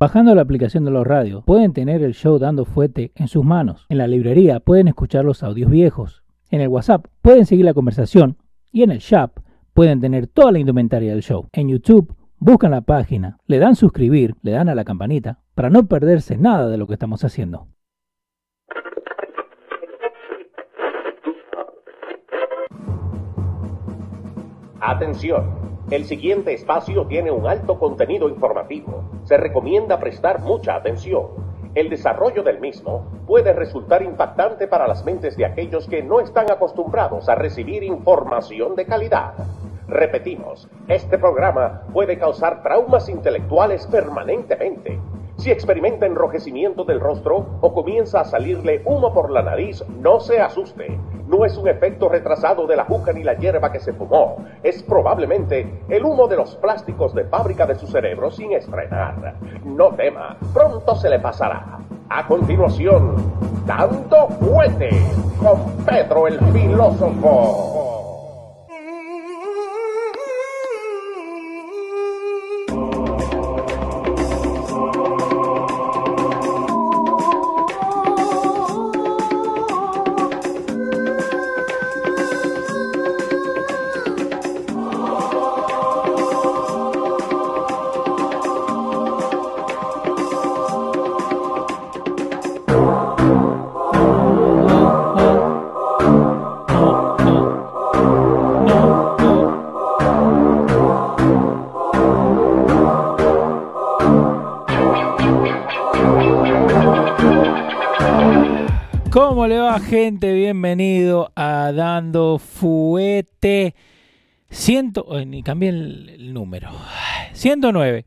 Bajando la aplicación de los radios, pueden tener el show dando fuete en sus manos. En la librería pueden escuchar los audios viejos. En el WhatsApp pueden seguir la conversación. Y en el shop pueden tener toda la indumentaria del show. En YouTube buscan la página, le dan suscribir, le dan a la campanita para no perderse nada de lo que estamos haciendo. Atención. El siguiente espacio tiene un alto contenido informativo. Se recomienda prestar mucha atención. El desarrollo del mismo puede resultar impactante para las mentes de aquellos que no están acostumbrados a recibir información de calidad. Repetimos, este programa puede causar traumas intelectuales permanentemente. Si experimenta enrojecimiento del rostro o comienza a salirle humo por la nariz, no se asuste. No es un efecto retrasado de la juca ni la hierba que se fumó. Es probablemente el humo de los plásticos de fábrica de su cerebro sin estrenar. No tema, pronto se le pasará. A continuación, Dando Fuete con Pedro el Filósofo. Gente? Bienvenido a Dando Fuete. Ciento, ni cambié el, número. 109.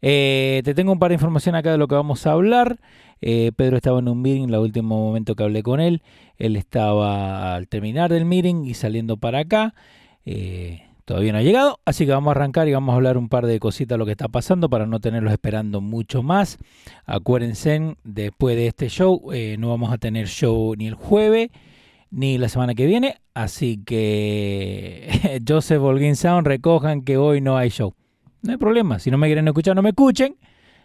Eh, te tengo un par de información acá de lo que vamos a hablar. Eh, Pedro estaba en un meeting, el último momento que hablé con él. Él estaba al terminar del meeting y saliendo para acá. Eh, todavía no ha llegado, así que vamos a arrancar y vamos a hablar un par de cositas de lo que está pasando para no tenerlos esperando mucho más. Acuérdense, después de este show eh, no vamos a tener show ni el jueves ni la semana que viene, así que Joseph Holguín Sound recojan que hoy no hay show. No hay problema, si no me quieren escuchar, no me escuchen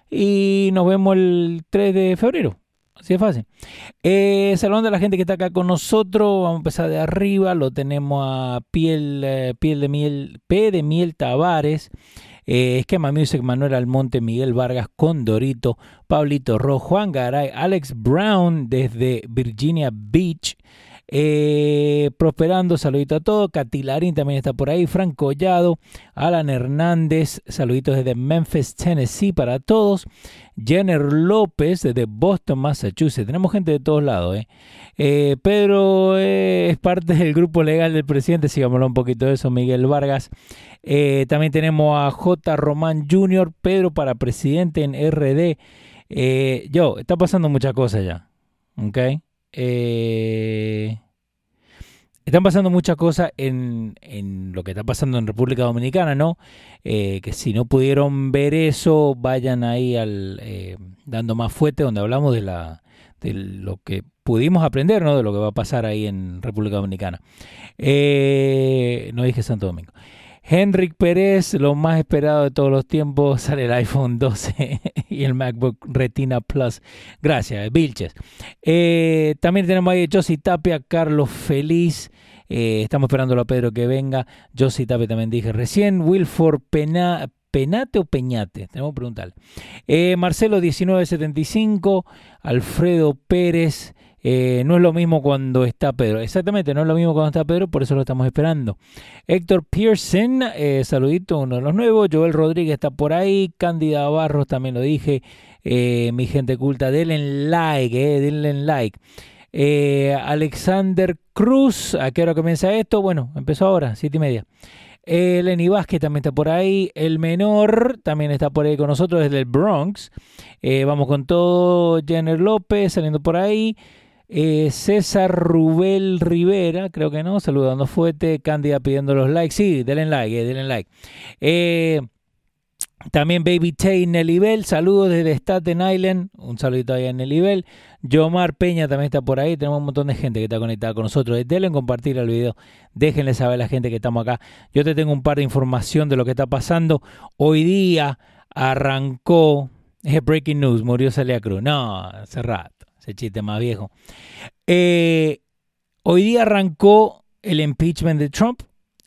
y nos vemos el 3 de febrero. Así es fácil. Eh, saludando a la gente que está acá con nosotros. Vamos a empezar de arriba. Lo tenemos a Piel, eh, Piel de Miel, P de Miel Tavares. Eh, Esquema Music, Manuel Almonte, Miguel Vargas, Condorito, Pablito Rojo, Juan Garay, Alex Brown desde Virginia Beach. Eh, prosperando, saludito a todos. Catilarín también está por ahí. Frank Collado, Alan Hernández, saluditos desde Memphis, Tennessee para todos. Jenner López desde Boston, Massachusetts. Tenemos gente de todos lados. ¿eh? Eh, Pedro es parte del grupo legal del presidente. Sigámoslo un poquito de eso. Miguel Vargas. También tenemos a J. Román Jr., Pedro para presidente en RD. Yo, está pasando muchas cosas ya. ¿Ok? Eh, están pasando muchas cosas en, en, lo que está pasando en República Dominicana, ¿no? Eh, que si no pudieron ver eso, vayan ahí al eh, dando más fuerte, donde hablamos de la de lo que pudimos aprender, ¿no? De lo que va a pasar ahí en República Dominicana. No dije Santo Domingo. Henrik Pérez, lo más esperado de todos los tiempos, sale el iPhone 12 y el MacBook Retina Plus. Gracias, Vilches. Eh, también tenemos ahí Josie Tapia, Carlos Feliz. Eh, estamos esperando a Pedro que venga. Josie Tapia también dije recién. Wilford Pena, Penate o Peñate, tenemos que preguntarle. Eh, Marcelo 1975, Alfredo Pérez. Eh, no es lo mismo cuando está Pedro. Exactamente, no es lo mismo cuando está Pedro, por eso lo estamos esperando. Héctor Pearson, eh, saludito, uno de los nuevos. Joel Rodríguez está por ahí. Cándida Barros, también lo dije. Eh, mi gente culta, denle like, denle like. Alexander Cruz, ¿a qué hora comienza esto? Bueno, empezó ahora, siete y media. Eh, Lenny Vázquez también está por ahí. El menor también está por ahí con nosotros desde el Bronx. Eh, vamos con todo. Jenner López saliendo por ahí. Eh, César Rubel Rivera, creo que no, saludando fuerte. Cándida pidiendo los likes. Sí, denle like, eh, denle like. Eh, también Baby Tay Nelibel, saludos desde Staten Island, un saludito ahí en Nelibel. Yomar Peña también está por ahí, tenemos un montón de gente que está conectada con nosotros. Denle en compartir el video, déjenle saber a la gente que estamos acá. Yo te tengo un par de información de lo que está pasando. Hoy día arrancó Es breaking news, murió Celia Cruz. No, hace rato, ese chiste más viejo. Eh, hoy día arrancó el impeachment de Trump.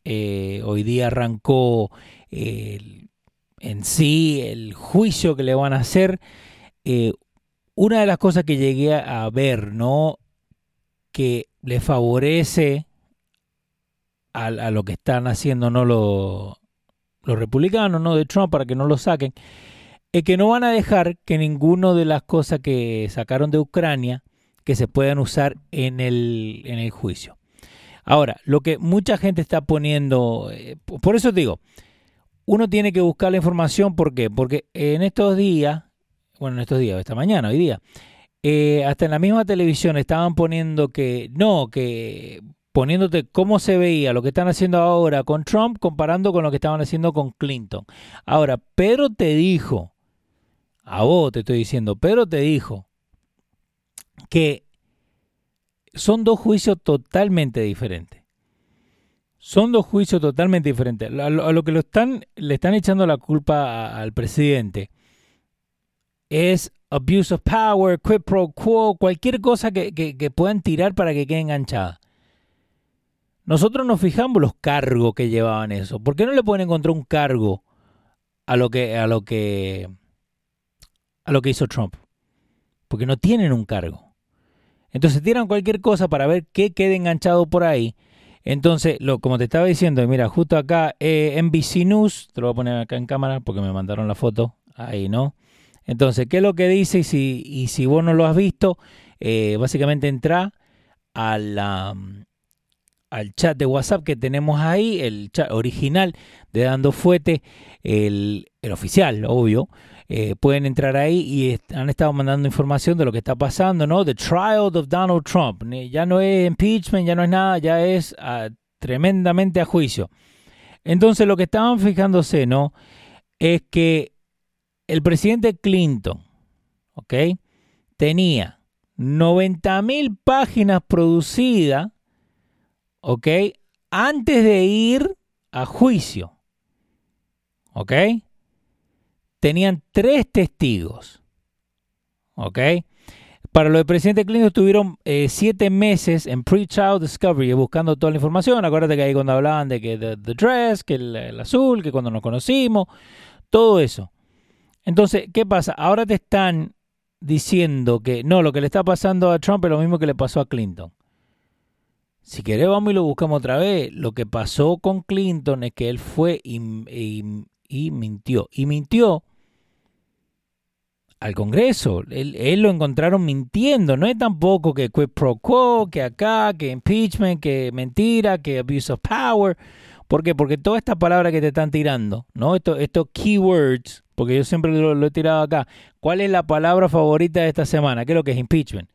Eh, hoy día arrancó en sí el juicio que le van a hacer. Eh, una de las cosas que llegué a ver, ¿no? Que le favorece a, lo que están haciendo, ¿no? Los, los republicanos, ¿no? De Trump para que no lo saquen es que no van a dejar que ninguno de las cosas que sacaron de Ucrania que se puedan usar en el, en el juicio. Ahora, lo que mucha gente está poniendo, eh, por eso digo, uno tiene que buscar la información, ¿por qué? Porque en estos días, bueno, en estos días, esta mañana, hoy día, eh, hasta en la misma televisión estaban poniendo que no, que poniéndote cómo se veía lo que están haciendo ahora con Trump comparando con lo que estaban haciendo con Clinton. Ahora, Pedro te dijo a vos te estoy diciendo, pero te dijo que son dos juicios totalmente diferentes. Son dos juicios totalmente diferentes. A lo, que lo están, le están echando la culpa al presidente es abuse of power, quid pro quo, cualquier cosa que, que puedan tirar para que quede enganchada. Nosotros nos fijamos los cargos que llevaban eso. ¿Por qué no le pueden encontrar un cargo a lo que, a lo que a lo que hizo Trump. Porque no tienen un cargo. Entonces tiran cualquier cosa para ver qué quede enganchado por ahí. Entonces, lo, como te estaba diciendo, mira, justo acá eh, NBC News, te lo voy a poner acá en cámara porque me mandaron la foto. Ahí, ¿no? Entonces, ¿qué es lo que dice? Y si, y si vos no lo has visto, eh, básicamente entra al, al chat de WhatsApp que tenemos ahí, el chat original de Dando Fuete, el, el oficial, obvio. Eh, pueden entrar ahí y han estado mandando información de lo que está pasando, ¿no? The trial of Donald Trump. Ya no es impeachment, ya no es nada, ya es ah, tremendamente a juicio. Entonces lo que estaban fijándose, ¿no? Es que el presidente Clinton, ¿ok? Tenía 90 mil páginas producidas, ¿ok? Antes de ir a juicio, ¿ok? Tenían tres testigos. ¿Ok? Para lo del presidente Clinton estuvieron eh, siete meses en pre-trial discovery buscando toda la información. Acuérdate que ahí cuando hablaban de que the, dress, que el, azul, que cuando nos conocimos, todo eso. Entonces, ¿qué pasa? Ahora te están diciendo que no, lo que le está pasando a Trump es lo mismo que le pasó a Clinton. Si querés, vamos y lo buscamos otra vez. Lo que pasó con Clinton es que él fue y, y mintió. Y mintió al Congreso. Él, lo encontraron mintiendo. No es tampoco que quid pro quo, que acá, que impeachment, que mentira, que abuse of power. ¿Por qué? Porque toda esta palabra que te están tirando, ¿no? Estos esto keywords, porque yo siempre lo, he tirado acá. ¿Cuál es la palabra favorita de esta semana? ¿Qué es lo que es impeachment?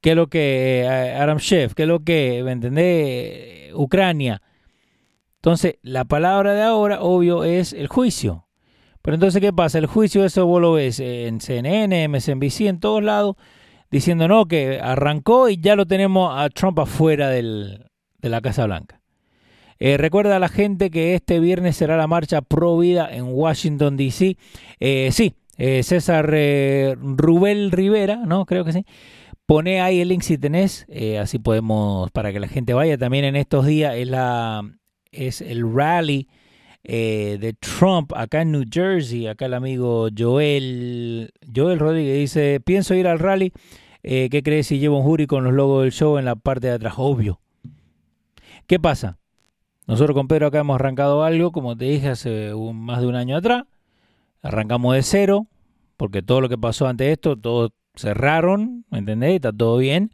¿Qué es lo que eh, Adam Schiff? ¿Qué es lo que, ¿me entendés? Ucrania. Entonces, la palabra de ahora, obvio, es el juicio. Pero entonces, ¿qué pasa? El juicio, eso vos lo ves en CNN, MSNBC, en todos lados, diciendo, no, que arrancó y ya lo tenemos a Trump afuera de la Casa Blanca. Eh, recuerda a la gente que este viernes será la marcha pro vida en Washington, D.C. Eh, sí, eh, César Rubel Rivera, ¿no? Creo que sí. Pone ahí el link si tenés, así podemos, para que la gente vaya. También en estos días es, la, es el rally eh, de Trump acá en New Jersey. Acá el amigo Joel, Joel Rodríguez dice, pienso ir al rally. Eh, ¿Qué crees si llevo un jury con los logos del show en la parte de atrás? Obvio. ¿Qué pasa? Nosotros con Pedro acá hemos arrancado algo, como te dije, hace más de un año atrás. Arrancamos de cero, porque todo lo que pasó antes de esto, todos cerraron, ¿me entendés? Está todo bien.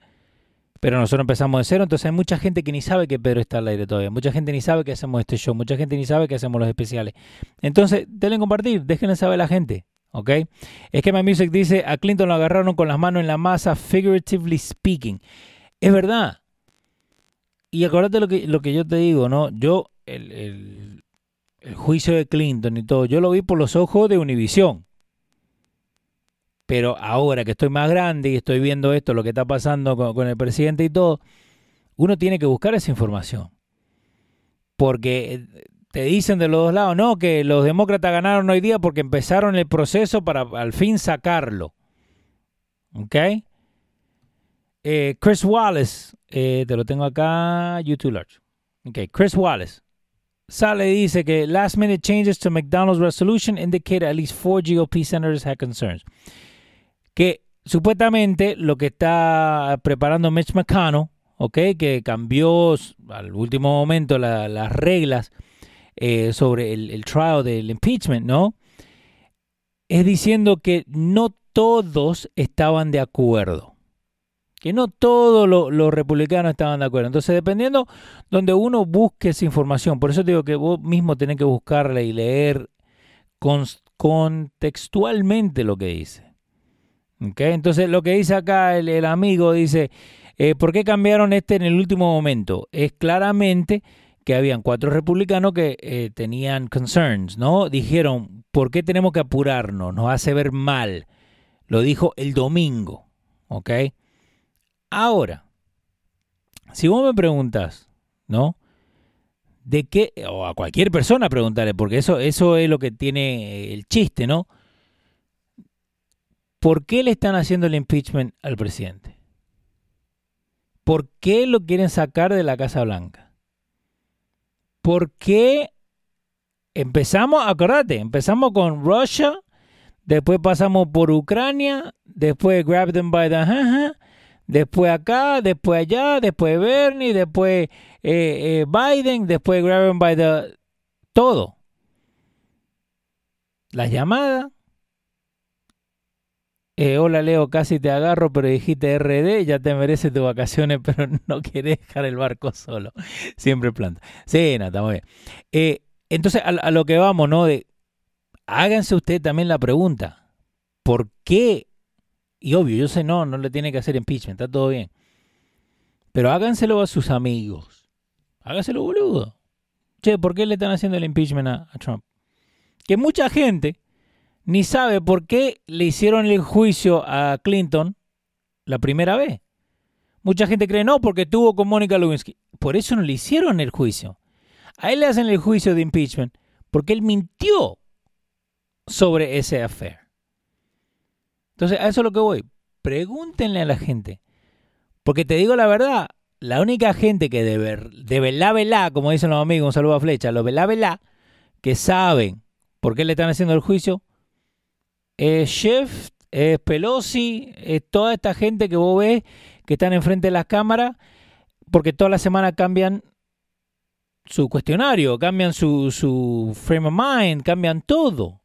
Pero nosotros empezamos de cero, entonces hay mucha gente que ni sabe que Pedro está al aire todavía. Mucha gente ni sabe que hacemos este show. Mucha gente ni sabe que hacemos los especiales. Entonces, denle compartir, déjenle saber a la gente. ¿Ok? Es que My Music dice, a Clinton lo agarraron con las manos en la masa, figuratively speaking. Es verdad. Y acuérdate lo que, lo que yo te digo, ¿no? Yo, el, el, el juicio de Clinton y todo, yo lo vi por los ojos de Univision. Pero ahora que estoy más grande y estoy viendo esto, lo que está pasando con, el presidente y todo, uno tiene que buscar esa información. Porque eh, te dicen de los dos lados, no, que los demócratas ganaron hoy día porque empezaron el proceso para al fin sacarlo. ¿Ok? Eh, Chris Wallace, eh, te lo tengo acá, YouTube Large. Ok, Chris Wallace sale dice que last minute changes to McDonald's resolution indicate at least four GOP senators had concerns. Que supuestamente lo que está preparando Mitch McConnell, ok, que cambió al último momento las reglas eh, sobre el, el trial del impeachment, ¿no? Es diciendo que no todos estaban de acuerdo que no todos los republicanos estaban de acuerdo. Entonces, dependiendo donde uno busque esa información, por eso digo que vos mismo tenés que buscarla y leer contextualmente lo que dice. Entonces, lo que dice acá el, amigo dice, eh, ¿por qué cambiaron este en el último momento? Es claramente que habían cuatro republicanos que eh, tenían concerns, ¿no? Dijeron, ¿por qué tenemos que apurarnos? Nos hace ver mal. Lo dijo el domingo, ¿ok? Ahora, si vos me preguntas, ¿no? De qué, o a cualquier persona preguntarle, porque eso, eso es lo que tiene el chiste, ¿no? ¿Por qué le están haciendo el impeachment al presidente? ¿Por qué lo quieren sacar de la Casa Blanca? ¿Por qué empezamos, acordate, empezamos con Russia, después pasamos por Ucrania, después grab them by the hand, después acá, después allá, después Bernie, después eh, eh, Biden, después Graben by the... Todo. Las llamadas. Eh, hola Leo, casi te agarro, pero dijiste RD, ya te mereces tus vacaciones, pero no quieres dejar el barco solo. Siempre planta. Sí, está muy bien. entonces, a, lo que vamos, ¿no? Háganse usted también la pregunta. ¿Por qué y obvio, yo sé, no, no le tiene que hacer impeachment, está todo bien. Pero háganselo a sus amigos. Hágaselo boludo. Che, ¿por qué le están haciendo el impeachment a, Trump? Que mucha gente ni sabe por qué le hicieron el juicio a Clinton la primera vez. Mucha gente cree, no, porque tuvo con Mónica Lewinsky. Por eso no le hicieron el juicio. A él le hacen el juicio de impeachment porque él mintió sobre ese affair. Entonces, a eso es lo que voy. Pregúntenle a la gente. Porque te digo la verdad, la única gente que de, ver, de velá, como dicen los amigos, un saludo a Flecha, los velá, velá, que saben por qué le están haciendo el juicio, es Schiff, es Pelosi, es toda esta gente que vos ves que están enfrente de las cámaras, porque toda la semana cambian su cuestionario, cambian su, su frame of mind, cambian todo.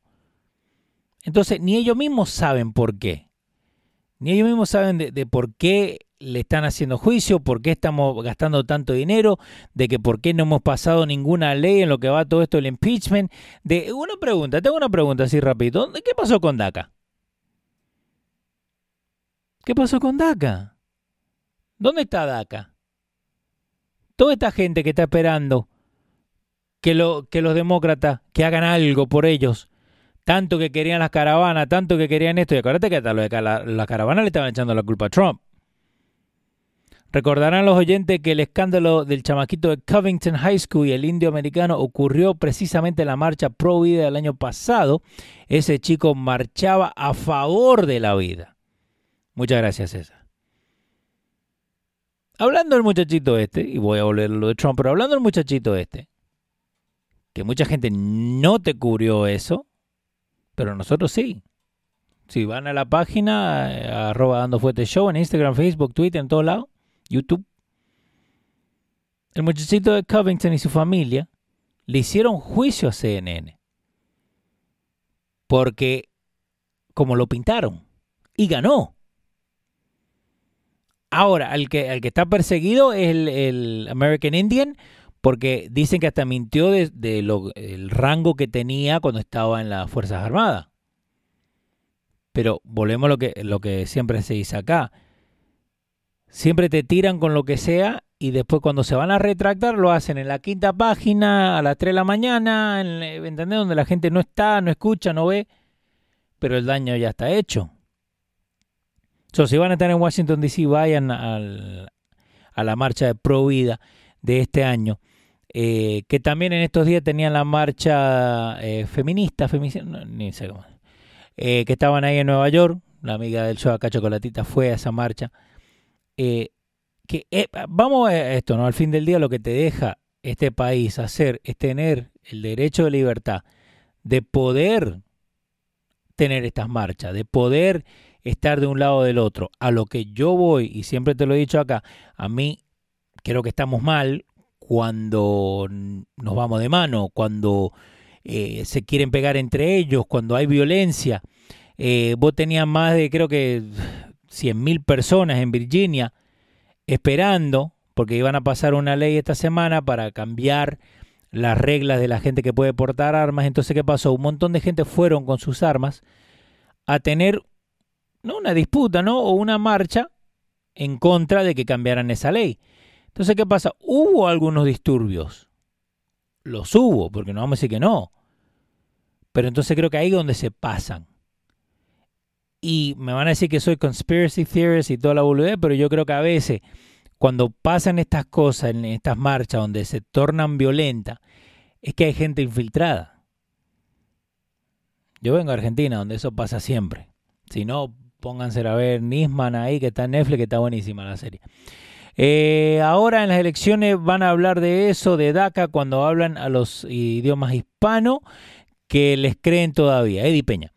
Entonces, ni ellos mismos saben por qué. Ni ellos mismos saben de, por qué le están haciendo juicio, por qué estamos gastando tanto dinero, de que por qué no hemos pasado ninguna ley en lo que va todo esto del impeachment. De una pregunta, tengo una pregunta así rápido. ¿Qué pasó con DACA? ¿Qué pasó con DACA? ¿Dónde está DACA? Toda esta gente que está esperando que, lo, que los demócratas que hagan algo por ellos tanto que querían las caravanas, tanto que querían esto. Y acuérdate que hasta las caravanas le estaban echando la culpa a Trump. Recordarán los oyentes que el escándalo del chamaquito de Covington High School y el indio americano ocurrió precisamente en la marcha pro vida del año pasado. Ese chico marchaba a favor de la vida. Muchas gracias, César. Hablando del muchachito este, y voy a volver a lo de Trump, pero hablando del muchachito este, que mucha gente no te cubrió eso, pero nosotros sí. Si van a la página, eh, arroba dando fuerte show en Instagram, Facebook, Twitter, en todos lados, YouTube. El muchachito de Covington y su familia le hicieron juicio a CNN. Porque, como lo pintaron, y ganó. Ahora, el que, que está perseguido es el, American Indian porque dicen que hasta mintió de, el rango que tenía cuando estaba en las Fuerzas Armadas. Pero volvemos a lo que, lo que siempre se dice acá. Siempre te tiran con lo que sea y después cuando se van a retractar lo hacen en la quinta página a las 3 de la mañana, en. Donde la gente no está, no escucha, no ve, pero el daño ya está hecho. So, si van a estar en Washington DC, vayan a la marcha de Pro Vida de este año. eh, que también en estos días tenían la marcha eh, feminista, ni sé cómo, que estaban ahí en Nueva York, la amiga del show acá Chocolatita fue a esa marcha. Que vamos a esto, ¿no? Al fin del día lo que te deja este país hacer es tener el derecho de libertad de poder tener estas marchas, de poder estar de un lado o del otro. A lo que yo voy, y siempre te lo he dicho acá, a mí creo que estamos mal cuando nos vamos de mano, cuando eh, se quieren pegar entre ellos, cuando hay violencia. Eh, vos tenías más de, creo que, 100.000 personas en Virginia esperando, porque iban a pasar una ley esta semana para cambiar las reglas de la gente que puede portar armas. Entonces, ¿qué pasó? Un montón de gente fueron con sus armas a tener no una disputa, ¿no? O una marcha en contra de que cambiaran esa ley. Entonces, ¿qué pasa? Hubo algunos disturbios. Los hubo, porque no vamos a decir que no. Pero entonces creo que ahí es donde se pasan. Y me van a decir que soy conspiracy theorist y toda la boludez, pero yo creo que a veces cuando pasan estas cosas en estas marchas donde se tornan violentas, es que hay gente infiltrada. Yo vengo a Argentina, donde eso pasa siempre. Si no, pónganse a ver Nisman ahí, que está en Netflix, que está buenísima la serie. Eh, ahora en las elecciones van a hablar de eso, de DACA, cuando hablan a los idiomas hispanos, que les creen todavía. Eddie Peña.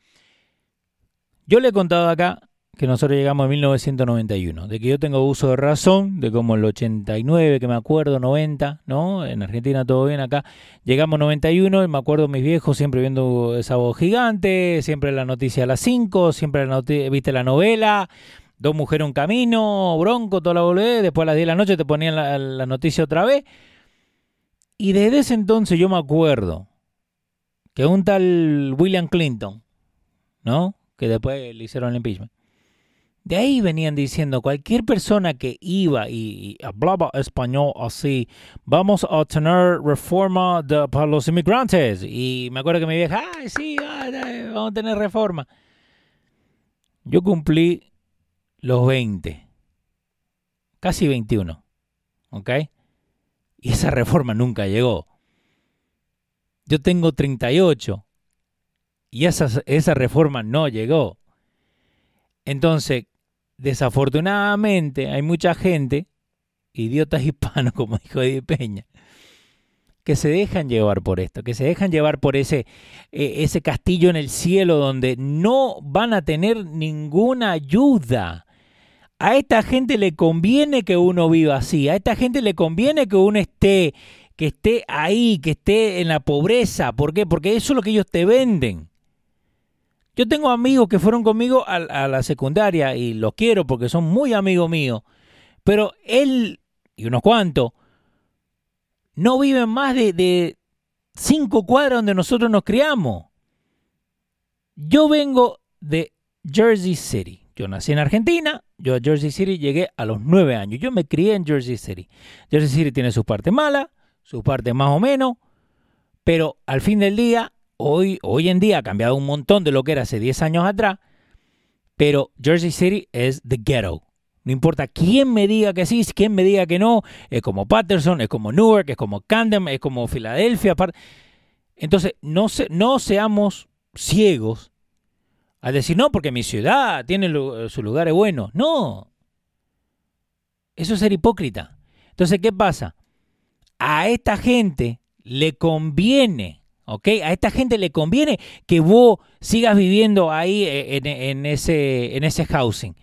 Yo le he contado acá que nosotros llegamos en 1991, de que yo tengo uso de razón, de como el 89, que me acuerdo, 90, ¿no? En Argentina todo bien acá. Llegamos 91 y me acuerdo mis viejos siempre viendo esa voz gigante, siempre la noticia a las 5, siempre la viste la novela, dos mujeres un camino, bronco, toda la boludez, después a las 10 de la noche te ponían la, la noticia otra vez. Y desde ese entonces yo me acuerdo que un tal William Clinton, ¿no? Que después le hicieron el impeachment de ahí venían diciendo, cualquier persona que iba y, hablaba español así, vamos a tener reforma para los inmigrantes. Y me acuerdo que mi vieja, ay, sí, vamos a tener reforma. Yo cumplí los 20, casi 21, ¿ok? Y esa reforma nunca llegó. Yo tengo 38 y esa, esa reforma no llegó. Entonces, desafortunadamente hay mucha gente, idiotas hispanos como dijo Eddie Peña, que se dejan llevar por esto, que se dejan llevar por ese, e, ese castillo en el cielo donde no van a tener ninguna ayuda. A esta gente le conviene que uno viva así, a esta gente le conviene que uno esté, que esté ahí, que esté en la pobreza. ¿Por qué? Porque eso es lo que ellos te venden. Yo tengo amigos que fueron conmigo a, la secundaria y los quiero porque son muy amigos míos. Pero él y unos cuantos no viven más de, de cinco cuadras donde nosotros nos criamos. Yo vengo de Jersey City. Yo nací en Argentina, yo a Jersey City llegué a los nueve años. Yo me crié en Jersey City. Jersey City tiene su parte mala, su parte más o menos, pero al fin del día hoy, hoy en día ha cambiado un montón de lo que era hace 10 años atrás, pero Jersey City es the ghetto. No importa quién me diga que sí, quién me diga que no, es como Patterson, es como Newark, es como Camden, es como Filadelfia. Entonces, no, se, no seamos ciegos al decir, no, porque mi ciudad tiene su lugar bueno. No. Eso es ser hipócrita. Entonces, ¿qué pasa? A esta gente le conviene a esta gente le conviene que vos sigas viviendo ahí eh, en, ese, en ese housing.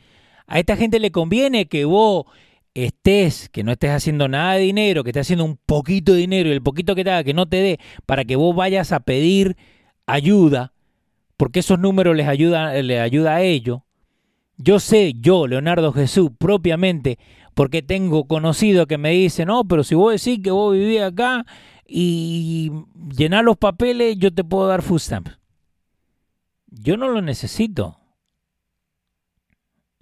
A esta gente le conviene que vos estés, que no estés haciendo nada de dinero, que estés haciendo un poquito de dinero y el poquito que te haga que no te dé para que vos vayas a pedir ayuda, porque esos números les ayuda, les ayuda a ellos. Yo sé, yo, Leonardo Jesús, propiamente, porque tengo conocido que me dicen, no, pero si vos decís que vos vivís acá y llenar los papeles, yo te puedo dar food. Yo no lo necesito.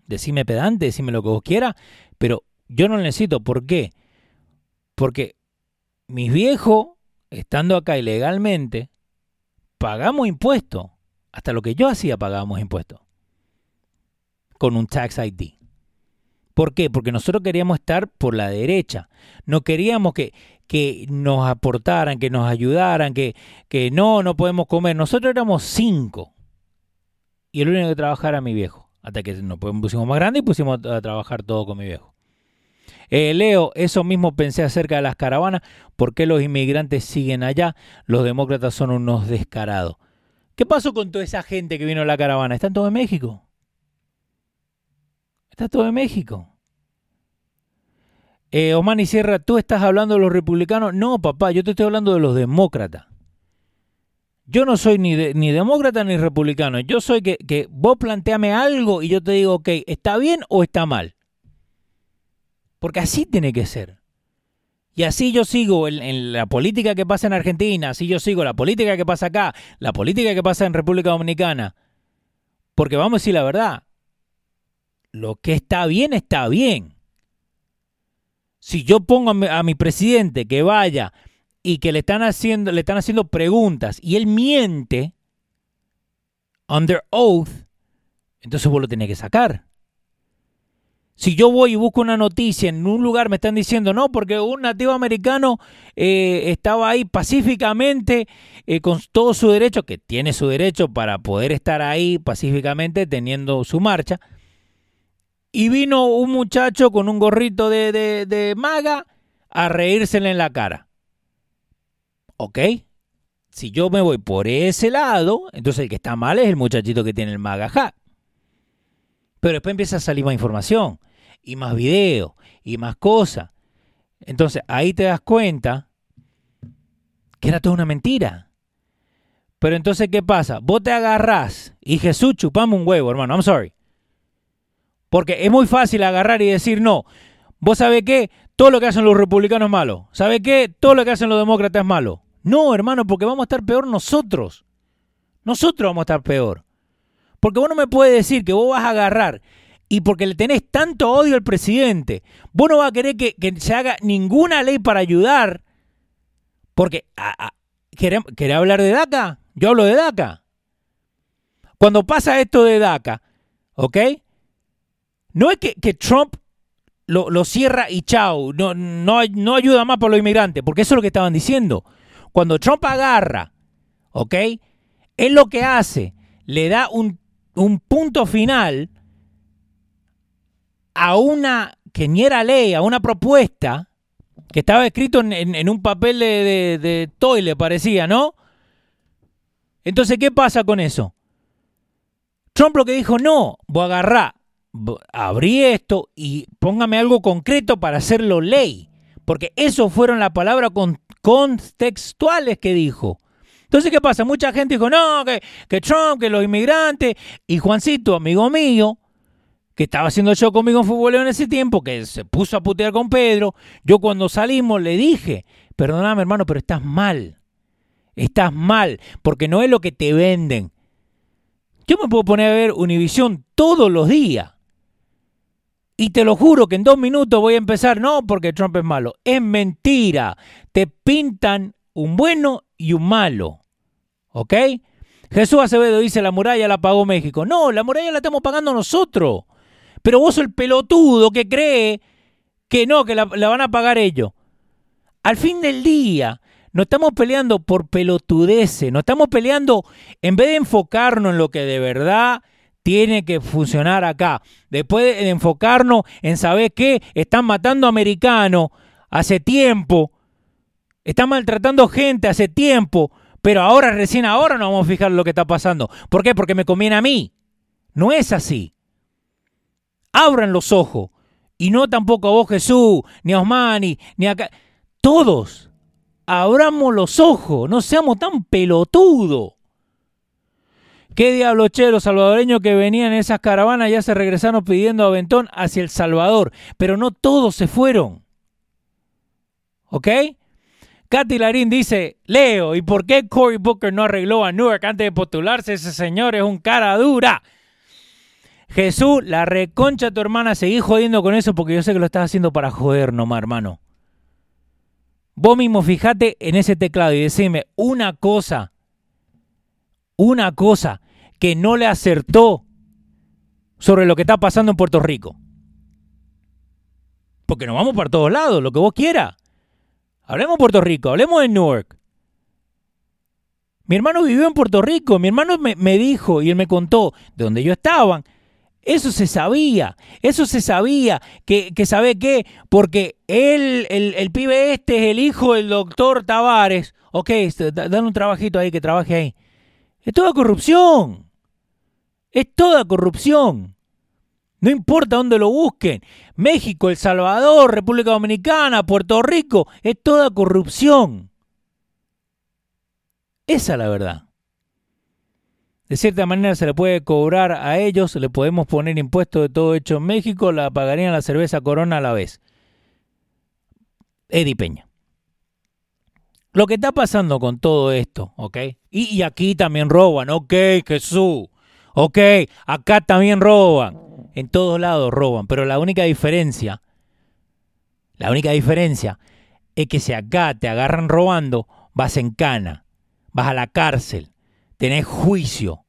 Decime pedante, decime lo que vos quieras, pero yo no lo necesito. ¿Por qué? Porque mis viejos, estando acá ilegalmente, pagamos impuestos. Hasta lo que yo hacía pagábamos impuestos. Con un tax ID. ¿Por qué? Porque nosotros queríamos estar por la derecha. No queríamos que, que nos aportaran, que nos ayudaran, que, que no, no podemos comer. Nosotros éramos cinco. Y el único que trabajara era mi viejo. Hasta que nos pusimos más grandes y pusimos a trabajar todo con mi viejo. Eh, Leo, eso mismo pensé acerca de las caravanas. ¿Por qué los inmigrantes siguen allá? Los demócratas son unos descarados. ¿Qué pasó con toda esa gente que vino a la caravana? ¿Están todos en México? Está todo en México. Eh, y Sierra, ¿tú estás hablando de los republicanos? No, papá, yo te estoy hablando de los demócratas. Yo no soy ni, ni demócrata ni republicano. Yo soy que, que vos planteame algo y yo te digo, ok, ¿está bien o está mal? Porque así tiene que ser. Y así yo sigo en, la política que pasa en Argentina, así yo sigo la política que pasa acá, la política que pasa en República Dominicana. Porque vamos a decir la verdad, lo que está bien está bien. Si yo pongo a mi, presidente que vaya y que le están haciendo, le están haciendo preguntas y él miente under oath, entonces vos lo tenés que sacar. Si yo voy y busco una noticia en un lugar, me están diciendo, no, porque un nativo americano eh, estaba ahí pacíficamente eh, con todo su derecho, que tiene su derecho para poder estar ahí pacíficamente teniendo su marcha. Y vino un muchacho con un gorrito de, de maga a reírsele en la cara. ¿Ok? Si yo me voy por ese lado, entonces el que está mal es el muchachito que tiene el maga hat. Pero después empieza a salir más información y más videos y más cosas. Entonces ahí te das cuenta que era toda una mentira. Pero entonces, ¿qué pasa? Vos te agarrás y Jesús chupame un huevo, hermano. I'm sorry. Porque es muy fácil agarrar y decir, no, vos sabés qué, todo lo que hacen los republicanos es malo. ¿Sabés qué? Todo lo que hacen los demócratas es malo. No, hermano, porque vamos a estar peor nosotros. Nosotros vamos a estar peor. Porque vos no me puedes decir que vos vas a agarrar y porque le tenés tanto odio al presidente, vos no vas a querer que, se haga ninguna ley para ayudar. Porque, ¿querés, hablar de DACA? Yo hablo de DACA. Cuando pasa esto de DACA, ¿ok? No es que, Trump lo, cierra y chao, no, no, no ayuda más por los inmigrantes, porque eso es lo que estaban diciendo. Cuando Trump agarra, ¿ok? Es lo que hace, le da un, un punto final a una que ni era ley, a una propuesta que estaba escrito en, un papel de, de, toile, parecía, ¿no? Entonces, ¿qué pasa con eso? Trump lo que dijo, no, voy a agarrar, abrí esto y póngame algo concreto para hacerlo ley. Porque eso fueron las palabras contextuales que dijo. Entonces, ¿qué pasa? Mucha gente dijo, no, que, que Trump, que los inmigrantes. Y Juancito, amigo mío, que estaba haciendo show conmigo en fútbol en ese tiempo, que se puso a putear con Pedro, yo cuando salimos le dije, perdóname hermano, pero estás mal. Estás mal, porque no es lo que te venden. Yo me puedo poner a ver Univisión todos los días. Y te lo juro que en dos minutos voy a empezar, no porque Trump es malo. Es mentira. Te pintan un bueno y un malo. ¿Ok? Jesús Acevedo dice, la muralla la pagó México. No, la muralla la estamos pagando nosotros. Pero vos sos el pelotudo que cree que no, que la, van a pagar ellos. Al fin del día, no estamos peleando por pelotudeces, no estamos peleando, en vez de enfocarnos en lo que de verdad tiene que funcionar acá, después de enfocarnos en saber que están matando americanos hace tiempo, están maltratando gente hace tiempo, pero ahora, recién ahora nos vamos a fijar lo que está pasando. ¿Por qué? Porque me conviene a mí. No es así abran los ojos. Y no tampoco a vos Jesús, ni a Osmani, ni a... Todos, abramos los ojos, no seamos tan pelotudos. ¿Qué diablo, che? Los salvadoreños que venían en esas caravanas ya se regresaron pidiendo aventón hacia El Salvador, pero no todos se fueron. ¿Ok? Katy Larín dice, Leo, ¿y por qué Cory Booker no arregló a Newark antes de postularse? Ese señor es un cara dura. Jesús, la reconcha de tu hermana, seguí jodiendo con eso porque yo sé que lo estás haciendo para joder nomás, hermano. Vos mismo fijate en ese teclado y decime una cosa, una cosa que no le acertó sobre lo que está pasando en Puerto Rico. Porque nos vamos para todos lados, lo que vos quieras. Hablemos de Puerto Rico, hablemos de Newark. Mi hermano vivió en Puerto Rico, mi hermano me, me dijo y él me contó de donde yo estaban eso se sabía, eso se sabía, que, que sabe qué, porque él, el, el, pibe este es el hijo del doctor Tavares, ok, este, dale un trabajito ahí, que trabaje ahí. Es toda corrupción, es toda corrupción. No importa dónde lo busquen, México, El Salvador, República Dominicana, Puerto Rico, es toda corrupción. Esa es la verdad. De cierta manera se le puede cobrar a ellos, le podemos poner impuestos de todo hecho en México, la pagarían la cerveza Corona a la vez. Eddie Peña. Lo que está pasando con todo esto, ¿ok? Y, aquí también roban, ok, Jesús. Ok, acá también roban. En todos lados roban, pero la única diferencia, la única diferencia es que si acá te agarran robando, vas en cana, vas a la cárcel, tenés juicio.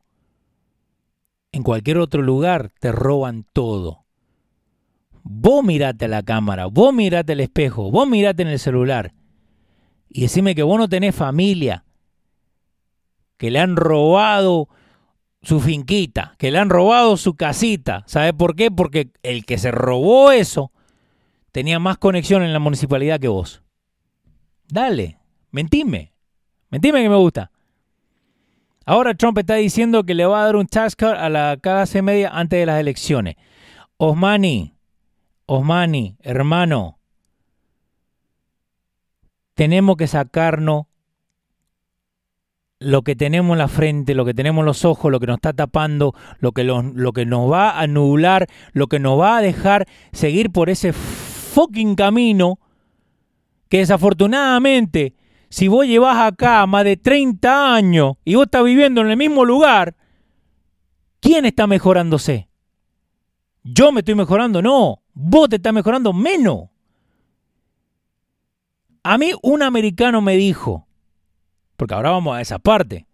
En cualquier otro lugar te roban todo. Vos mirate a la cámara, vos mirate al espejo, vos mirate en el celular y decime que vos no tenés familia, que le han robado su finquita, que le han robado su casita. ¿Sabe por qué? Porque el que se robó eso tenía más conexión en la municipalidad que vos. Dale, mentime, mentime que me gusta. Ahora Trump está diciendo que le va a dar un tax cut a la clase media antes de las elecciones. Osmani, Osmani, hermano, tenemos que sacarnos lo que tenemos en la frente, lo que tenemos en los ojos, lo que nos está tapando, lo que, lo que nos va a nublar, lo que nos va a dejar seguir por ese fucking camino que desafortunadamente si vos llevas acá más de 30 años y vos estás viviendo en el mismo lugar, ¿quién está mejorándose? ¿Yo me estoy mejorando? No, vos te estás mejorando menos. A mí un americano me dijo, porque ahora vamos a esa parte,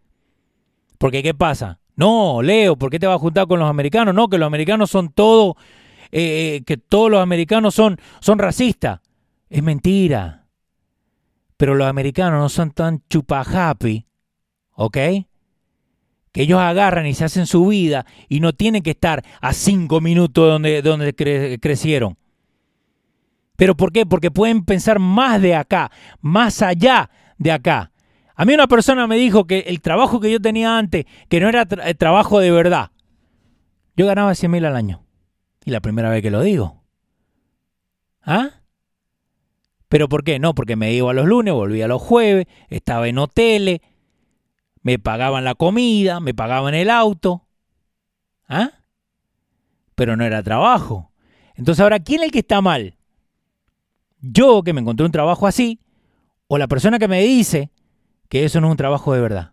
porque ¿qué pasa? No, Leo, ¿por qué te vas a juntar con los americanos? No, que los americanos son todos, eh, eh, que todos los americanos son, son racistas. Es mentira pero los americanos no son tan chupa happy, ¿ok? Que ellos agarran y se hacen su vida y no tienen que estar a cinco minutos de donde, donde crecieron. ¿Pero por qué? Porque pueden pensar más de acá, más allá de acá. A mí una persona me dijo que el trabajo que yo tenía antes, que no era trabajo de verdad, yo ganaba 100 mil al año. Y la primera vez que lo digo. ¿Ah? ¿Pero por qué? No, porque me iba los lunes, volvía los jueves, estaba en hoteles, me pagaban la comida, me pagaban el auto. ¿Ah? Pero no era trabajo. Entonces ahora, ¿quién es el que está mal? Yo que me encontré un trabajo así, o la persona que me dice que eso no es un trabajo de verdad.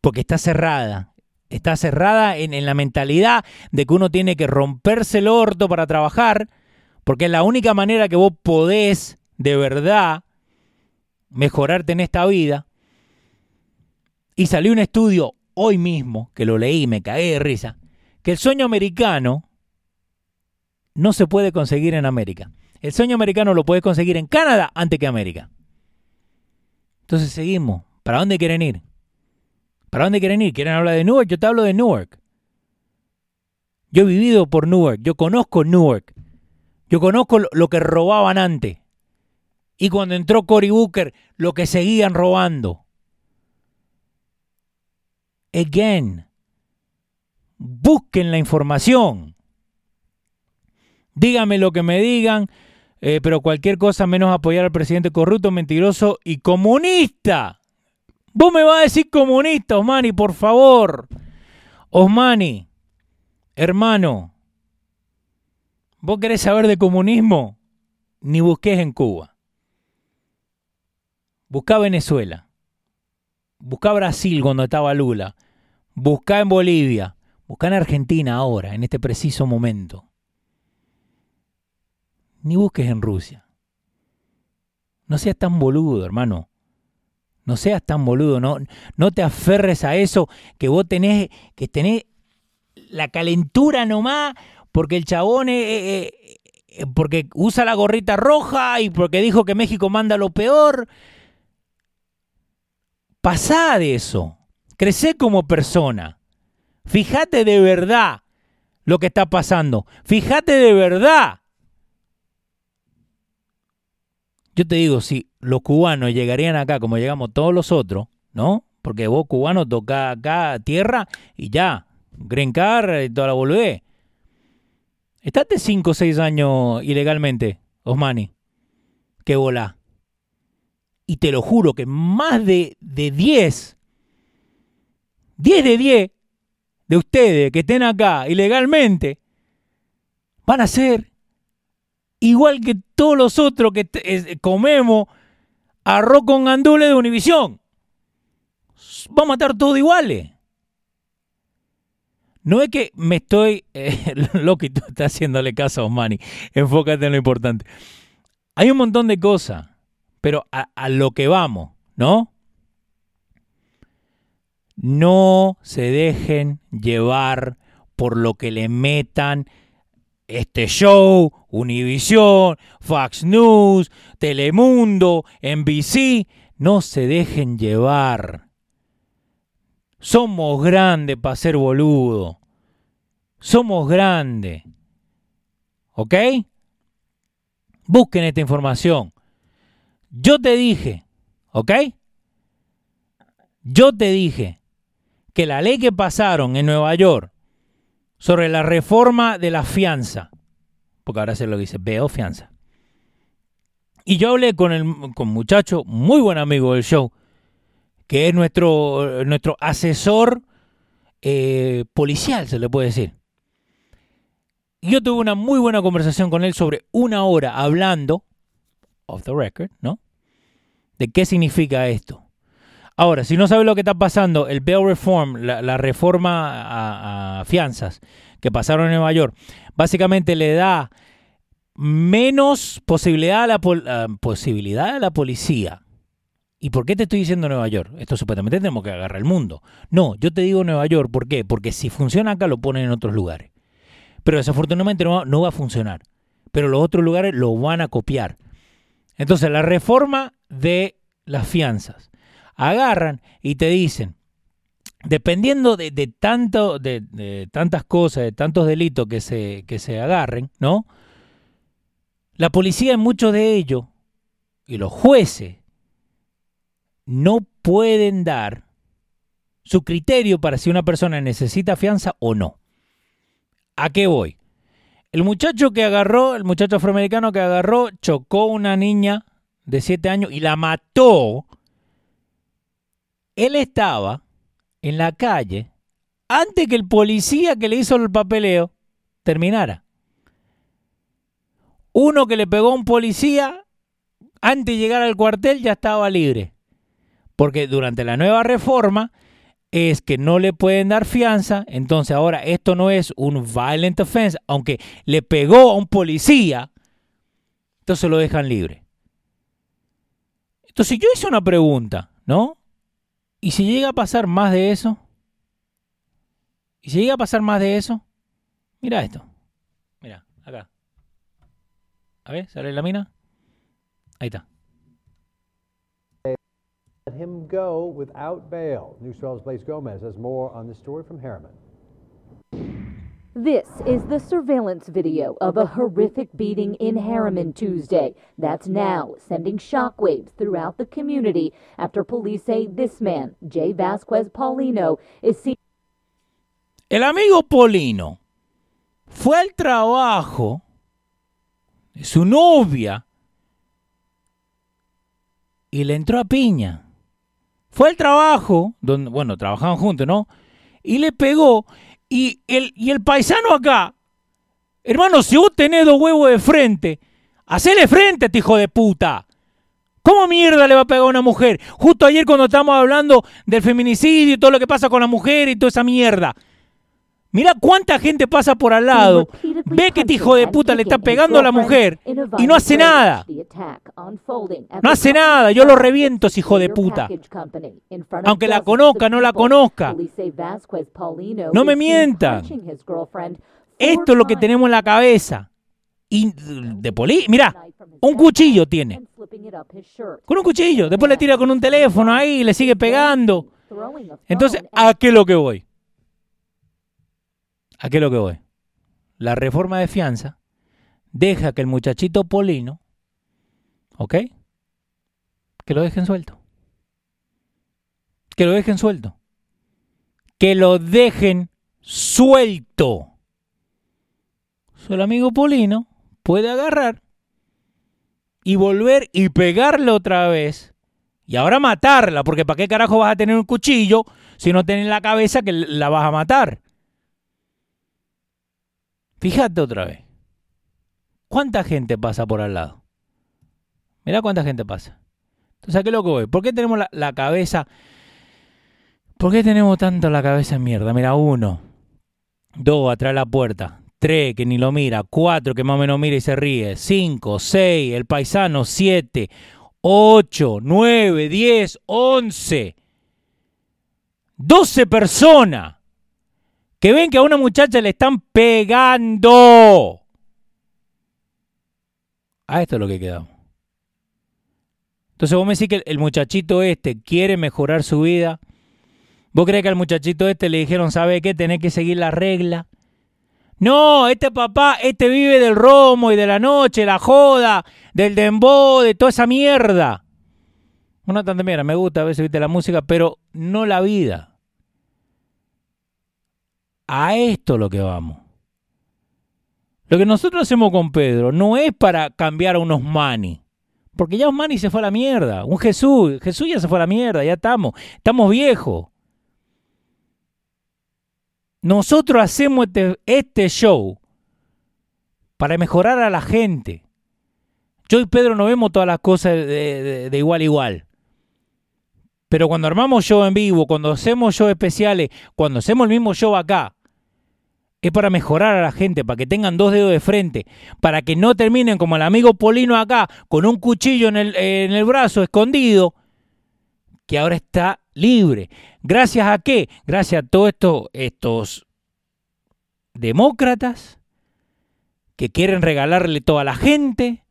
Porque está cerrada. Está cerrada en, en la mentalidad de que uno tiene que romperse el orto para trabajar porque es la única manera que vos podés de verdad mejorarte en esta vida. Y salió un estudio hoy mismo, que lo leí y me caí de risa, que el sueño americano no se puede conseguir en América. El sueño americano lo puedes conseguir en Canadá antes que América. Entonces seguimos. ¿Para dónde quieren ir? ¿Para dónde quieren ir? ¿Quieren hablar de Newark? Yo te hablo de Newark. Yo he vivido por Newark, yo conozco Newark. Yo conozco lo que robaban antes. Y cuando entró Cory Booker, lo que seguían robando. Again, busquen la información. Díganme lo que me digan, eh, pero cualquier cosa menos apoyar al presidente corrupto, mentiroso y comunista. Vos me vas a decir comunista, Osmani, por favor. Osmani, hermano, ¿Vos querés saber de comunismo? Ni busques en Cuba. Busca Venezuela. Busca Brasil cuando estaba Lula. Busca en Bolivia. Busca en Argentina ahora, en este preciso momento. Ni busques en Rusia. No seas tan boludo, hermano. No seas tan boludo, no, no te aferres a eso que vos tenés, que tenés la calentura nomás porque el chabón es, eh, porque usa la gorrita roja y porque dijo que México manda lo peor. Pasá de eso. Crecé como persona. Fíjate de verdad lo que está pasando. Fíjate de verdad. Yo te digo, si los cubanos llegarían acá como llegamos todos los otros, ¿no? Porque vos cubanos tocás acá tierra y ya, Green Car y toda la boludez. Estate 5 o 6 años ilegalmente, Osmani, que volá. Y te lo juro que más de, de 10, 10 de 10 de ustedes que estén acá ilegalmente, van a ser igual que todos los otros que comemos arroz con gandules de Univisión. Vamos a estar todos iguales. No es que me estoy. Eh, Loki, tú estás haciéndole caso a Osmani. Enfócate en lo importante. Hay un montón de cosas, pero a, a lo que vamos, ¿no? No se dejen llevar por lo que le metan este show, Univision, Fox News, Telemundo, NBC. No se dejen llevar. Somos grandes para ser boludo. Somos grandes. ¿Ok? Busquen esta información. Yo te dije, ¿ok? Yo te dije que la ley que pasaron en Nueva York sobre la reforma de la fianza, porque ahora se lo dice, veo fianza. Y yo hablé con el con muchacho, muy buen amigo del show, que es nuestro, nuestro asesor eh, policial, se le puede decir. Yo tuve una muy buena conversación con él sobre una hora hablando, off the record, ¿no? De qué significa esto. Ahora, si no sabes lo que está pasando, el bail reform, la, reforma a, fianzas que pasaron en Nueva York, básicamente le da menos posibilidad a la, posibilidad a la policía. ¿Y por qué te estoy diciendo Nueva York? Esto supuestamente tenemos que agarrar el mundo. No, yo te digo Nueva York, ¿por qué? Porque si funciona acá lo ponen en otros lugares. Pero desafortunadamente no va a funcionar. Pero los otros lugares lo van a copiar. Entonces, la reforma de las fianzas agarran y te dicen, dependiendo de, tanto, de, tantas cosas, de tantos delitos que se, que se agarren, ¿no? La policía en muchos de ellos y los jueces no pueden dar su criterio para si una persona necesita fianza o no. ¿A qué voy? El muchacho que agarró, el muchacho afroamericano que agarró, chocó una niña de 7 años y la mató él estaba en la calle antes que el policía que le hizo el papeleo terminara. Uno que le pegó a un policía antes de llegar al cuartel ya estaba libre. Porque durante la nueva reforma es que no le pueden dar fianza, entonces ahora esto no es un violent offense, aunque le pegó a un policía, entonces lo dejan libre. Entonces yo hice una pregunta, ¿no? ¿Y si llega a pasar más de eso? ¿Y si llega a pasar más de eso? Mira esto. Mira, acá. A ver, sale la mina. Ahí está. Let him go without bail. News 12's Blaze Gomez more on story from Harriman. This is the surveillance video of a horrific beating in Harriman Tuesday. That's now sending shockwaves throughout the community after police say this man, Jay Vasquez Paulino, is seen. El amigo Paulino fue al trabajo de su novia y le entró a piña. Fue al trabajo, donde, bueno, trabajaban juntos, ¿no? Y le pegó y el, y el paisano acá, hermano, si vos tenés dos huevos de frente, hacele frente, este hijo de puta. ¿Cómo mierda le va a pegar a una mujer? Justo ayer cuando estábamos hablando del feminicidio y todo lo que pasa con la mujer y toda esa mierda. Mira cuánta gente pasa por al lado, ve que este hijo de puta le está pegando a la mujer y no hace nada. No hace nada, yo lo reviento, ese hijo de puta. Aunque la conozca, no la conozca. No me mientan. Esto es lo que tenemos en la cabeza. y de poli, mira, un cuchillo tiene. Con un cuchillo, después le tira con un teléfono ahí, le sigue pegando. Entonces, ¿a qué es lo que voy? ¿A qué es lo que voy? La reforma de fianza deja que el muchachito Polino, ¿ok? Que lo dejen suelto. Que lo dejen suelto. Que lo dejen suelto. Su amigo Polino puede agarrar y volver y pegarle otra vez. Y ahora matarla, porque ¿para qué carajo vas a tener un cuchillo si no tienes la cabeza que la vas a matar? Fíjate otra vez. ¿Cuánta gente pasa por al lado? Mira cuánta gente pasa. Entonces, ¿a qué loco voy? ¿Por qué tenemos la, la, cabeza? ¿Por qué tenemos tanto la cabeza en mierda? Mira, uno, dos, atrás de la puerta, 3, que ni lo mira, 4, que más o menos mira y se ríe, 5, 6, el paisano, 7, 8, 9, 10, 11, 12 personas que ven que a una muchacha le están pegando. A esto es lo que quedamos. Entonces vos me decís que el muchachito este quiere mejorar su vida. ¿Vos crees que al muchachito este le dijeron, ¿sabe qué? Tenés que seguir la regla. No, este papá, este vive del romo y de la noche, la joda, del dembow, de toda esa mierda. Una tanta mierda, me gusta a veces la música, pero no la vida. A esto lo que vamos. Lo que nosotros hacemos con Pedro no es para cambiar a unos mani. Porque ya un mani se fue a la mierda. Un Jesús, Jesús ya se fue a la mierda, ya estamos. Estamos viejos. Nosotros hacemos este, este, show para mejorar a la gente. Yo y Pedro no vemos todas las cosas de, igual a igual. Pero cuando armamos show en vivo, cuando hacemos show especiales, cuando hacemos el mismo show acá, es para mejorar a la gente, para que tengan dos dedos de frente, para que no terminen como el amigo Polino acá, con un cuchillo en el, en el brazo escondido, que ahora está libre. ¿Gracias a qué? Gracias a todos estos, estos demócratas que quieren regalarle toda la gente,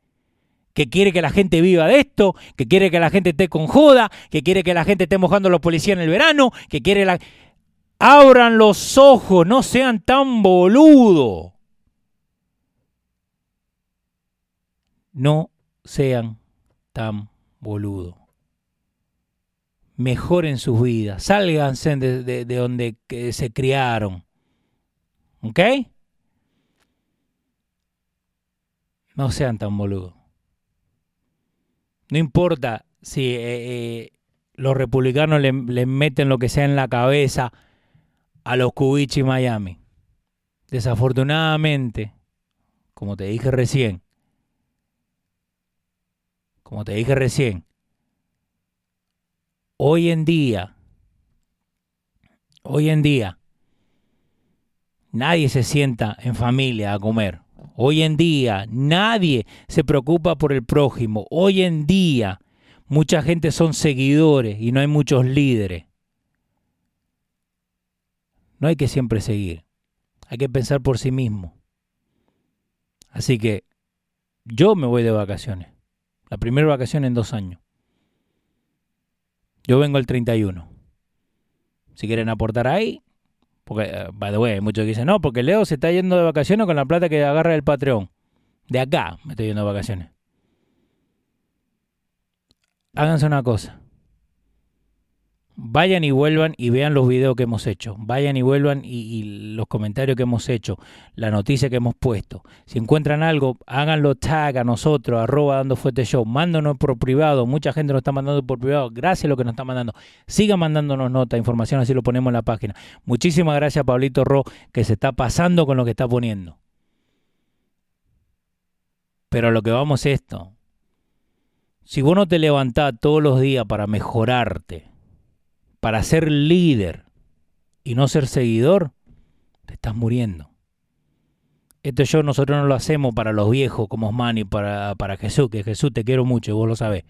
que quiere que la gente viva de esto, que quiere que la gente esté con joda, que quiere que la gente esté mojando a los policías en el verano, que quiere la... Abran los ojos, no sean tan boludos. No sean tan boludos mejoren sus vidas, sálganse de donde se criaron. ¿Ok? No sean tan boludos. No importa si eh, eh, los republicanos le, le, meten lo que sea en la cabeza a los Cubichi Miami. Desafortunadamente, como te dije recién, como te dije recién, hoy en día, hoy en día, nadie se sienta en familia a comer. Hoy en día nadie se preocupa por el prójimo. Hoy en día mucha gente son seguidores y no hay muchos líderes. No hay que siempre seguir. Hay que pensar por sí mismo. Así que yo me voy de vacaciones. La primera vacación en dos años. Yo vengo el 31. Si quieren aportar ahí, porque, uh, by the way, hay muchos que dicen, no, porque Leo se está yendo de vacaciones con la plata que agarra el Patreon. De acá me estoy yendo de vacaciones. Háganse una cosa. Vayan y vuelvan y vean los videos que hemos hecho. Vayan y vuelvan y, los comentarios que hemos hecho, la noticia que hemos puesto. Si encuentran algo, háganlo tag a nosotros, arroba dando fuerte show. Mándanos por privado. Mucha gente nos está mandando por privado. Gracias a lo que nos está mandando. Sigan mandándonos nota, información, así lo ponemos en la página. Muchísimas gracias Pablito Ro, que se está pasando con lo que está poniendo. Pero lo que vamos es esto. Si vos no te levantás todos los días para mejorarte, para ser líder y no ser seguidor, te estás muriendo. Esto yo nosotros no lo hacemos para los viejos como Osmani, para, para Jesús, que Jesús te quiero mucho y vos lo sabés.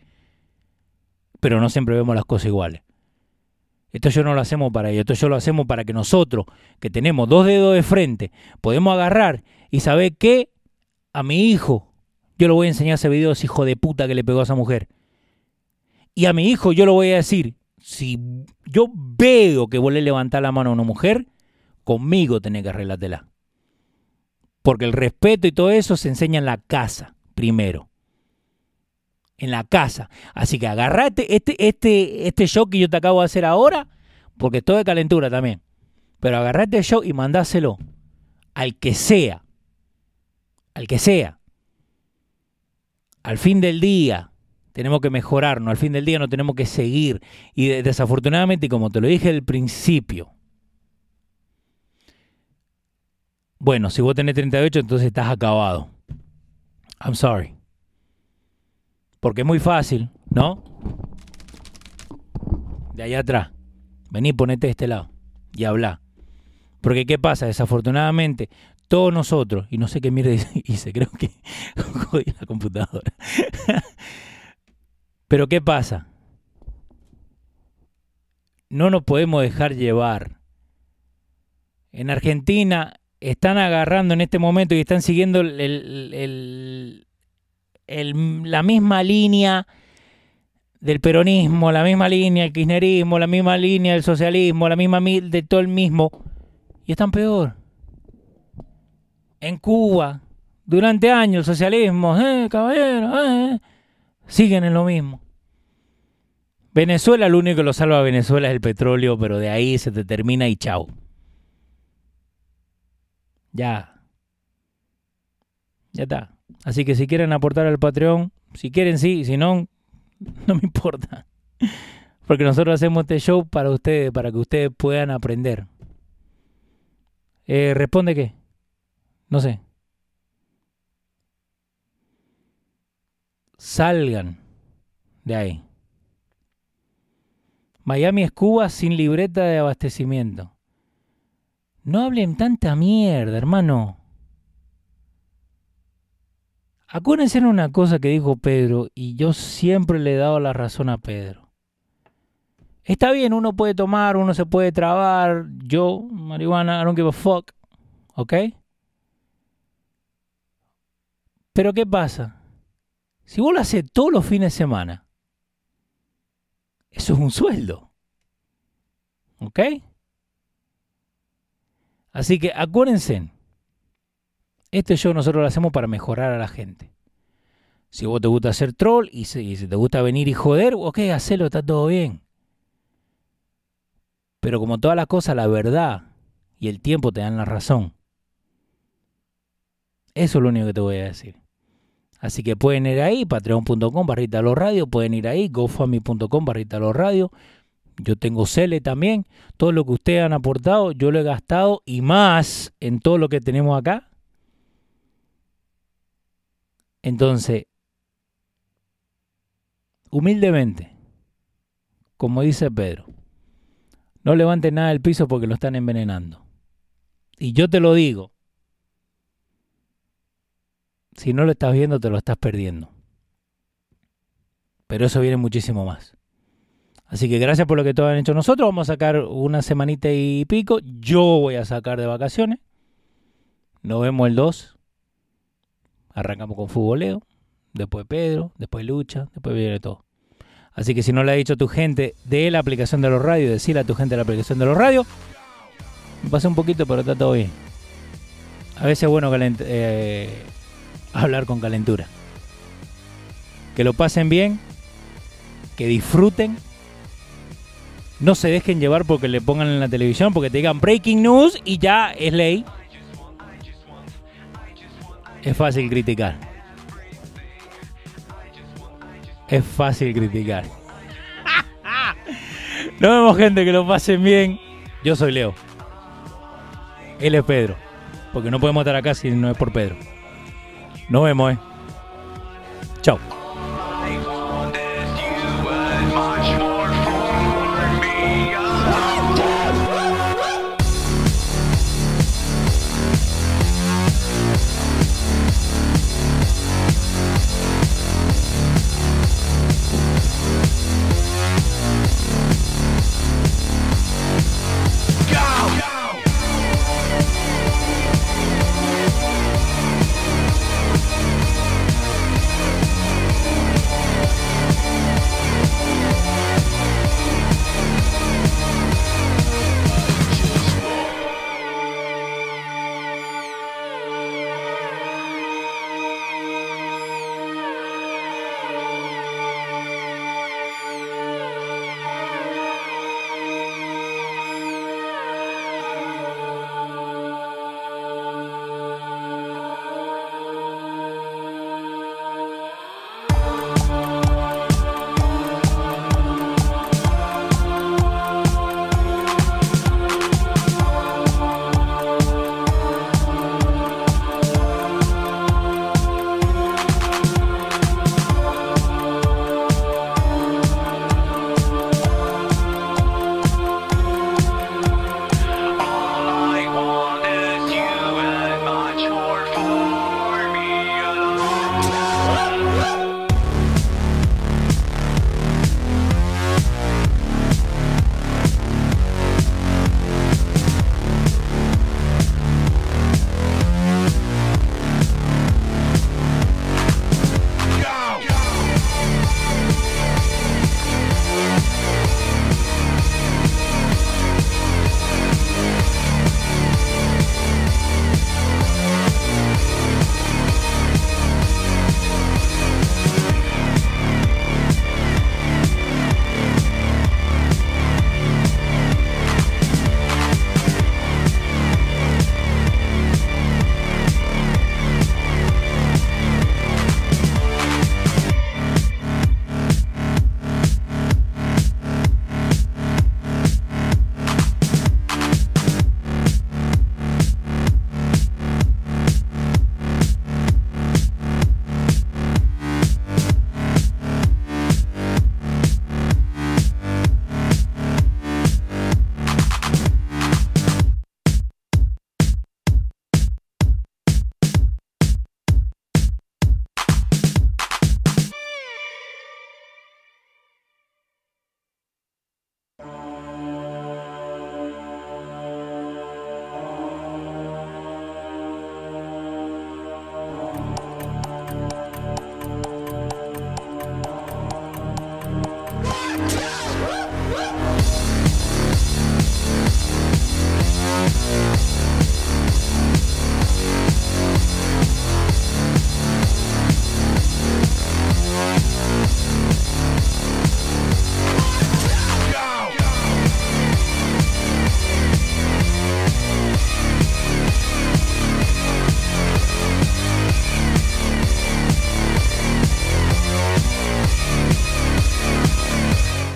Pero no siempre vemos las cosas iguales. Esto yo no lo hacemos para ellos, esto yo lo hacemos para que nosotros, que tenemos dos dedos de frente, podemos agarrar y saber que a mi hijo, yo le voy a enseñar ese video de ese hijo de puta que le pegó a esa mujer. Y a mi hijo yo le voy a decir, si yo veo que vos le levantás la mano a una mujer, conmigo tenés que arreglártela. Porque el respeto y todo eso se enseña en la casa, primero. En la casa. Así que agarrate este, este, este show que yo te acabo de hacer ahora, porque estoy de calentura también. Pero agarrate el show y mandáselo al que sea. Al que sea. Al fin del día, tenemos que mejorarnos, al fin del día no tenemos que seguir. Y desafortunadamente, como te lo dije al principio, bueno, si vos tenés 38, entonces estás acabado. I'm sorry. Porque es muy fácil, ¿no? De allá atrás. Vení, ponete de este lado y habla. Porque ¿qué pasa? Desafortunadamente, todos nosotros, y no sé qué mierda hice, creo que jodí la computadora. Pero ¿qué pasa? No nos podemos dejar llevar. En Argentina están agarrando en este momento y están siguiendo la misma línea del peronismo, la misma línea del kirchnerismo, la misma línea del socialismo, la misma de todo el mismo. Y están peor. En Cuba, durante años, socialismo, eh, caballero, eh, siguen en lo mismo. Venezuela, lo único que lo salva a Venezuela es el petróleo, pero de ahí se te termina y chao. Ya. Ya está. Así que si quieren aportar al Patreon, si quieren sí, si no, no me importa. Porque nosotros hacemos este show para ustedes, para que ustedes puedan aprender. Eh, ¿Responde qué? No sé. Salgan de ahí. Miami es Cuba sin libreta de abastecimiento. No hablen tanta mierda, hermano. Acuérdense en una cosa que dijo Pedro, y yo siempre le he dado la razón a Pedro. Está bien, uno puede tomar, uno se puede trabar. Yo, marihuana, I don't give a fuck. ¿Ok? Pero ¿qué pasa? Si vos lo haces todos los fines de semana, eso es un sueldo. ¿Ok? Así que acuérdense, este show nosotros lo hacemos para mejorar a la gente. Si vos te gusta hacer troll y si, te gusta venir y joder, ok, hacelo, está todo bien. Pero como todas las cosas, la verdad y el tiempo te dan la razón. Eso es lo único que te voy a decir. Así que pueden ir ahí, patreon.com barrita los radio, pueden ir ahí, gofami.com barrita los radio. Yo tengo Cele también. Todo lo que ustedes han aportado, yo lo he gastado y más en todo lo que tenemos acá. Entonces, humildemente, como dice Pedro, no levanten nada del piso porque lo están envenenando. Y yo te lo digo, si no lo estás viendo, te lo estás perdiendo. Pero eso viene muchísimo más. Así que gracias por lo que todos han hecho nosotros. Vamos a sacar una semanita y pico. Yo voy a sacar de vacaciones. Nos vemos el 2. Arrancamos con futboleo. Después Pedro. Después Lucha. Después viene todo. Así que si no le ha dicho a tu gente de la aplicación de los radios, decirle a tu gente de la aplicación de los radios. Me pasé un poquito, pero está todo bien. A veces es bueno eh, hablar con calentura. Que lo pasen bien. Que disfruten no se dejen llevar porque le pongan en la televisión, porque te digan breaking news y ya es ley. Es fácil criticar. Es fácil criticar. Nos vemos gente que lo pasen bien. Yo soy Leo. Él es Pedro. Porque no podemos estar acá si no es por Pedro. Nos vemos. Chao.